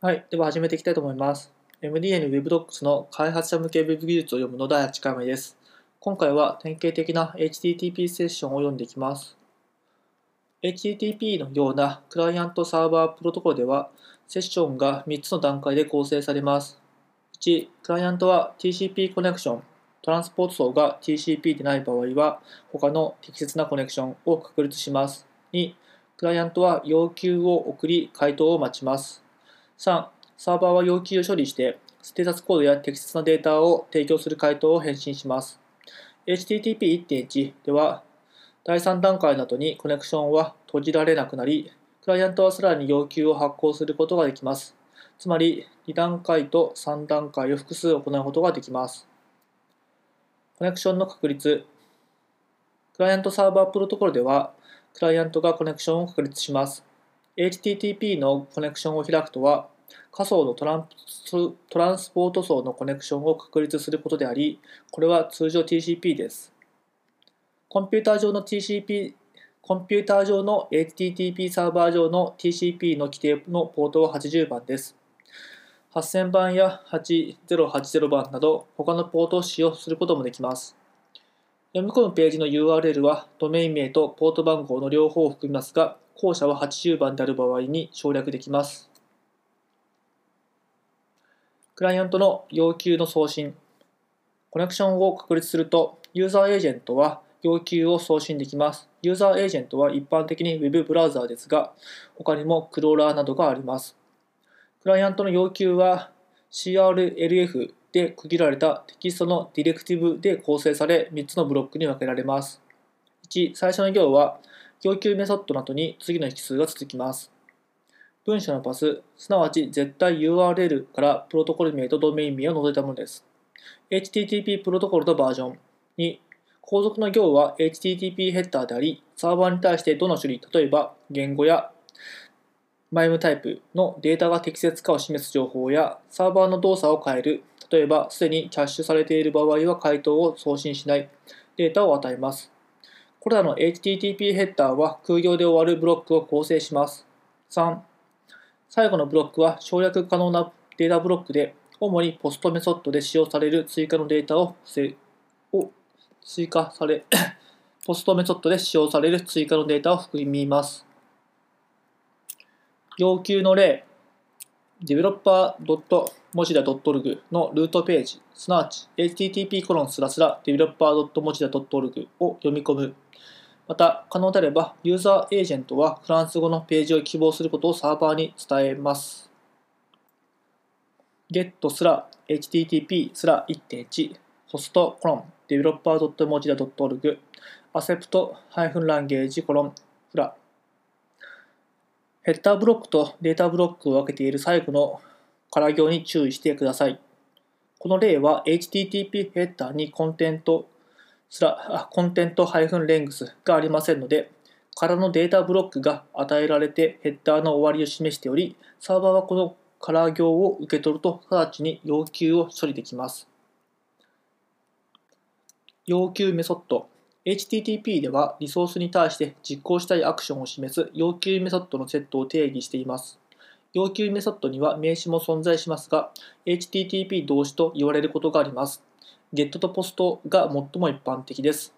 はい。では始めていきたいと思います。MDN WebDocs の開発者向け Web 技術を読むの第8回目です。今回は典型的な HTTP セッションを読んでいきます。HTTP のようなクライアントサーバープロトコルでは、セッションが3つの段階で構成されます。1、クライアントは TCP コネクション、トランスポート層が TCP でない場合は、他の適切なコネクションを確立します。2、クライアントは要求を送り、回答を待ちます。3、サーバーは要求を処理して、ステータスコードや適切なデータを提供する回答を返信します。HTTP1.1 では、第3段階などにコネクションは閉じられなくなり、クライアントはさらに要求を発行することができます。つまり、2段階と3段階を複数行うことができます。コネクションの確立。クライアントサーバープロトコルでは、クライアントがコネクションを確立します。HTTP のコネクションを開くとは、仮想のトランストランスポート層のコネクションを確立することであり、これは通常 TCP です。コンピューター上の TCP、コンピューター上の HTTP サーバー上の TCP の規定のポートは80番です。8000番や8080番など他のポートを使用することもできます。読み込むページの URL はドメイン名とポート番号の両方を含みますが、後者は80番である場合に省略できます。クライアントの要求の送信。コネクションを確立すると、ユーザーエージェントは要求を送信できます。ユーザーエージェントは一般的に Web ブラウザーですが、他にもクローラーなどがあります。クライアントの要求は CRLF で区切られたテキストのディレクティブで構成され、3つのブロックに分けられます。1、最初の行は、要求メソッドの後に次の引数が続きます。文章のパス、すなわち絶対 URL からプロトコル名とドメイン名を除いたものです。HTTP プロトコルのバージョン。2、後続の行は HTTP ヘッダーであり、サーバーに対してどの処理、例えば言語やマイムタイプのデータが適切かを示す情報や、サーバーの動作を変える、例えばすでにキャッシュされている場合は回答を送信しないデータを与えます。これらの HTTP ヘッダーは空行で終わるブロックを構成します。3、最後のブロックは省略可能なデータブロックで、主にポストメソッドで使用される追加のデータをを追加され、ポストメソッドで使用される追加のデータを含みます。要求の例、developer. developer.mozilla.org のルートページ、すなわち http コロンスラスラ developer.mozilla.org を読み込む。また、可能であれば、ユーザーエージェントはフランス語のページを希望することをサーバーに伝えます。get すら http すら1.1ホストコロン developer.mozilla.org accept-language コロンフラヘッダーブロックとデータブロックを分けている最後の空行に注意してください。この例は HTTP ヘッダーにコンテントすら、コンテント -length がありませんので、空のデータブロックが与えられてヘッダーの終わりを示しており、サーバーはこの空行を受け取ると直ちに要求を処理できます。要求メソッド HTTP ではリソースに対して実行したいアクションを示す要求メソッドのセットを定義しています。要求メソッドには名詞も存在しますが、HTTP 同士と言われることがあります。GET と POST が最も一般的です。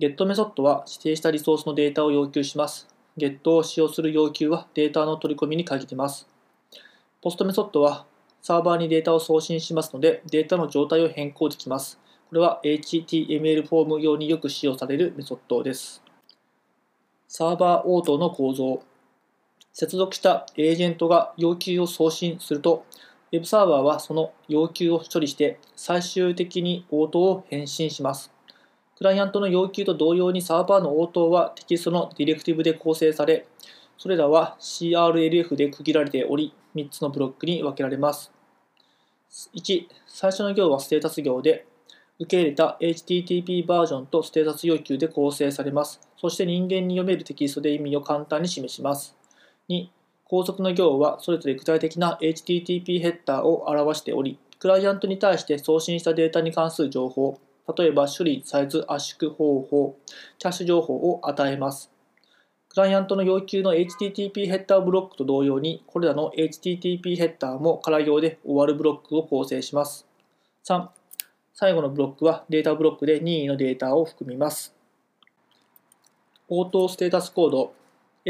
GET メソッドは指定したリソースのデータを要求します。GET を使用する要求はデータの取り込みに限ります。POST メソッドはサーバーにデータを送信しますので、データの状態を変更できます。これは HTML フォーム用によく使用されるメソッドです。サーバー応答の構造。接続したエージェントが要求を送信すると、Web サーバーはその要求を処理して最終的に応答を返信します。クライアントの要求と同様にサーバーの応答はテキストのディレクティブで構成され、それらは CRLF で区切られており、3つのブロックに分けられます。1、最初の行はステータス行で、受け入れた HTTP バージョンとステータス要求で構成されます。そして人間に読めるテキストで意味を簡単に示します。2、後続の行はそれぞれ具体的な HTTP ヘッダーを表しており、クライアントに対して送信したデータに関する情報、例えば処理、サイズ、圧縮方法、キャッシュ情報を与えます。クライアントの要求の HTTP ヘッダーブロックと同様に、これらの HTTP ヘッダーも空行で終わるブロックを構成します。3、最後のブロックはデータブロックで任意のデータを含みます。応答ステータスコード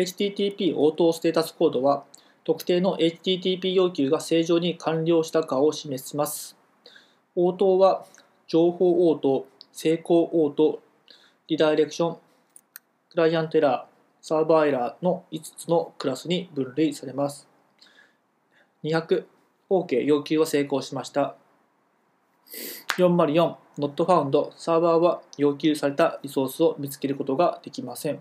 HTTP 応答ステータスコードは特定の HTTP 要求が正常に完了したかを示します。応答は情報応答、成功応答、リダイレクション、クライアントエラー、サーバーエラーの5つのクラスに分類されます。200、OK 要求は成功しました。404 Not found サーバーは要求されたリソースを見つけることができません。